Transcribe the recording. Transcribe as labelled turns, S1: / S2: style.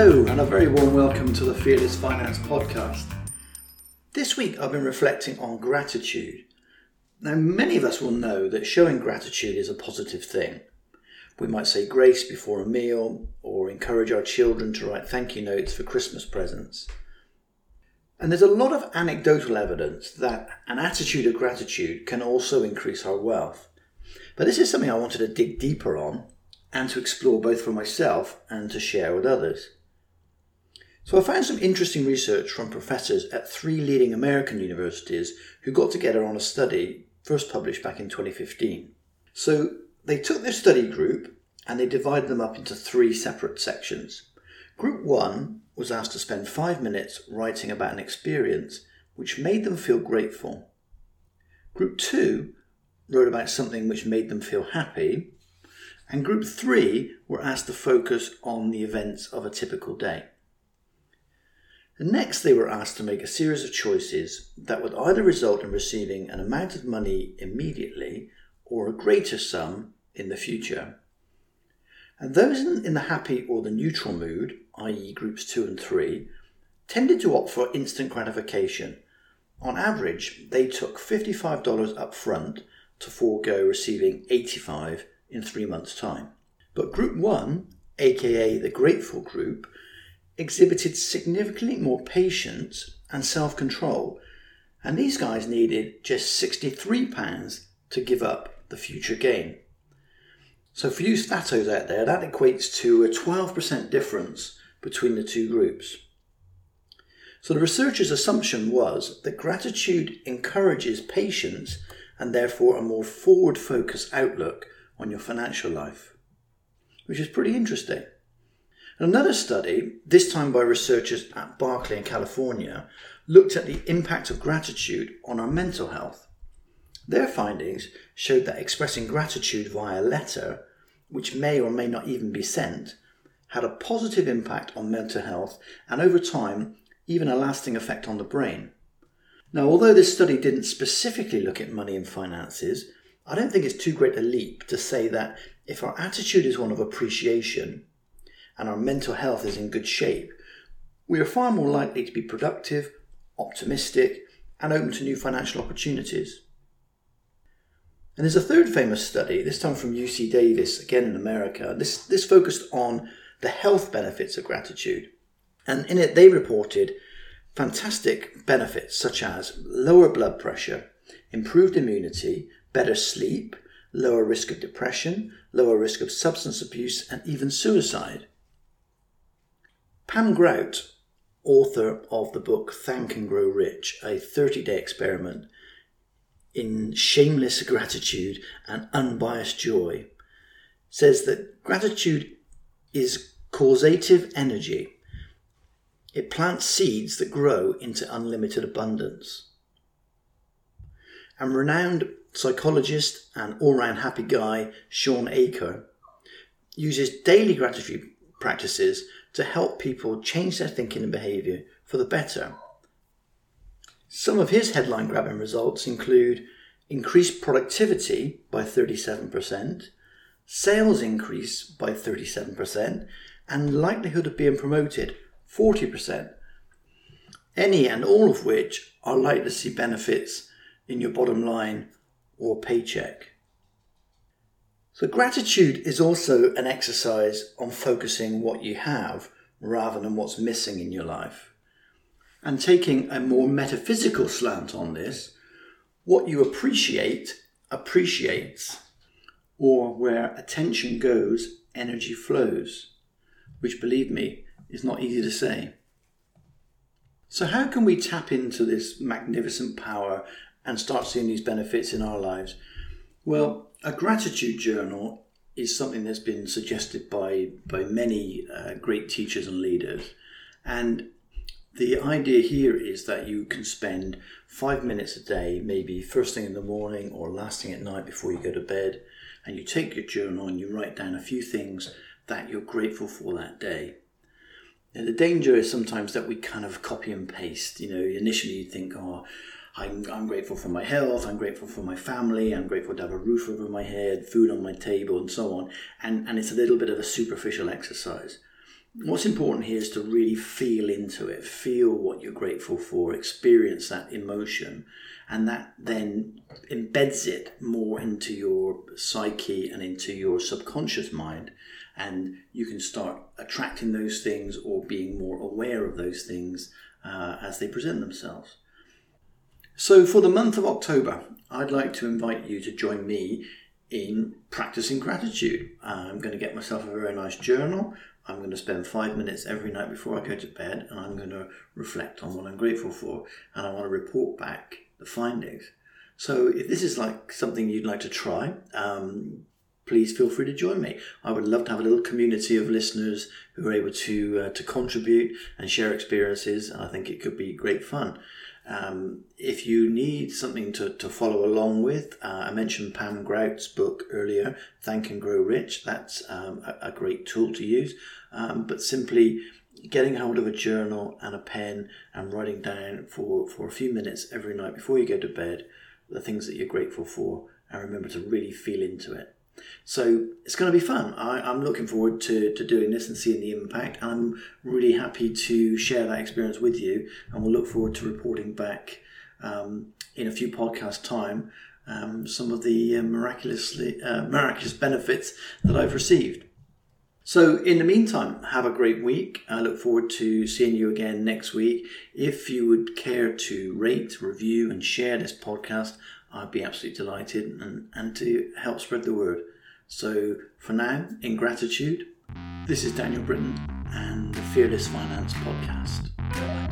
S1: Hello, and a very warm welcome to the Fearless Finance Podcast. This week I've been reflecting on gratitude. Now, many of us will know that showing gratitude is a positive thing. We might say grace before a meal or encourage our children to write thank you notes for Christmas presents. And there's a lot of anecdotal evidence that an attitude of gratitude can also increase our wealth. But this is something I wanted to dig deeper on and to explore both for myself and to share with others. So I found some interesting research from professors at three leading American universities who got together on a study first published back in 2015. So they took their study group and they divided them up into three separate sections. Group 1 was asked to spend 5 minutes writing about an experience which made them feel grateful. Group 2 wrote about something which made them feel happy and group three were asked to focus on the events of a typical day. Next, they were asked to make a series of choices that would either result in receiving an amount of money immediately or a greater sum in the future. And those in the happy or the neutral mood, i.e., groups two and three, tended to opt for instant gratification. On average, they took $55 up front to forego receiving 85 in three months' time. But Group 1, aka the Grateful Group, exhibited significantly more patience and self control, and these guys needed just £63 to give up the future gain. So, for you statos out there, that equates to a 12% difference between the two groups. So, the researchers' assumption was that gratitude encourages patience and therefore a more forward focused outlook on your financial life, which is pretty interesting. Another study, this time by researchers at Berkeley in California, looked at the impact of gratitude on our mental health. Their findings showed that expressing gratitude via a letter, which may or may not even be sent, had a positive impact on mental health and over time, even a lasting effect on the brain. Now, although this study didn't specifically look at money and finances, I don't think it's too great a leap to say that if our attitude is one of appreciation and our mental health is in good shape, we are far more likely to be productive, optimistic, and open to new financial opportunities. And there's a third famous study, this time from UC Davis, again in America. This, this focused on the health benefits of gratitude. And in it, they reported fantastic benefits such as lower blood pressure, improved immunity, better sleep, lower risk of depression, lower risk of substance abuse, and even suicide. Pam Grout, author of the book Thank and Grow Rich, a 30 day experiment in shameless gratitude and unbiased joy, says that gratitude is causative energy. It plants seeds that grow into unlimited abundance. And renowned psychologist and all round happy guy Shawn Achor uses daily gratitude practices to help people change their thinking and behavior for the better. Some of his headline grabbing results include increased productivity by 37%, sales increase by 37%, and likelihood of being promoted 40%. Any and all of which are likely to see benefits in your bottom line or paycheck. So, gratitude is also an exercise on focusing what you have rather than what's missing in your life. And taking a more metaphysical slant on this, what you appreciate appreciates, or where attention goes, energy flows, which, believe me, is not easy to say. So, how can we tap into this magnificent power and start seeing these benefits in our lives? Well, a gratitude journal is something that's been suggested by, by many uh, great teachers and leaders. And the idea here is that you can spend five minutes a day, maybe first thing in the morning or last thing at night before you go to bed, and you take your journal and you write down a few things that you're grateful for that day. Now, the danger is sometimes that we kind of copy and paste. You know, initially you think, oh, I'm, I'm grateful for my health, I'm grateful for my family, I'm grateful to have a roof over my head, food on my table, and so on. And, and it's a little bit of a superficial exercise. what's important here is to really feel into it, feel what you're grateful for, experience that emotion, and that then embeds it more into your psyche and into your subconscious mind. And you can start attracting those things or being more aware of those things uh, as they present themselves. So, for the month of October, I'd like to invite you to join me in practicing gratitude. I'm going to get myself a very nice journal. I'm going to spend five minutes every night before I go to bed and I'm going to reflect on what I'm grateful for and I want to report back the findings. So if this is like something you'd like to try, um, please feel free to join me. I would love to have a little community of listeners who are able to uh, to contribute and share experiences, and I think it could be great fun. Um, if you need something to, to follow along with, uh, I mentioned Pam Grout's book earlier, Thank and Grow Rich. That's um, a, a, great tool to use. Um, but simply getting hold of a journal and a pen and writing down for, for a few minutes every night before you go to bed the things that you're grateful for and remember to really feel into it. So it's going to be fun. I, am looking forward to, to doing this and seeing the impact. I'm really happy to share that experience with you. And we'll look forward to reporting back um, in a few podcast time um, some of the uh, miraculously uh, miraculous benefits that I've received. So, in the meantime, have a great week. I look forward to seeing you again next week. If you would care to rate, review, and share this podcast, I'd be absolutely delighted and, and to help spread the word. So for now, in gratitude, this is Daniel Britton and the Fearless Finance Podcast.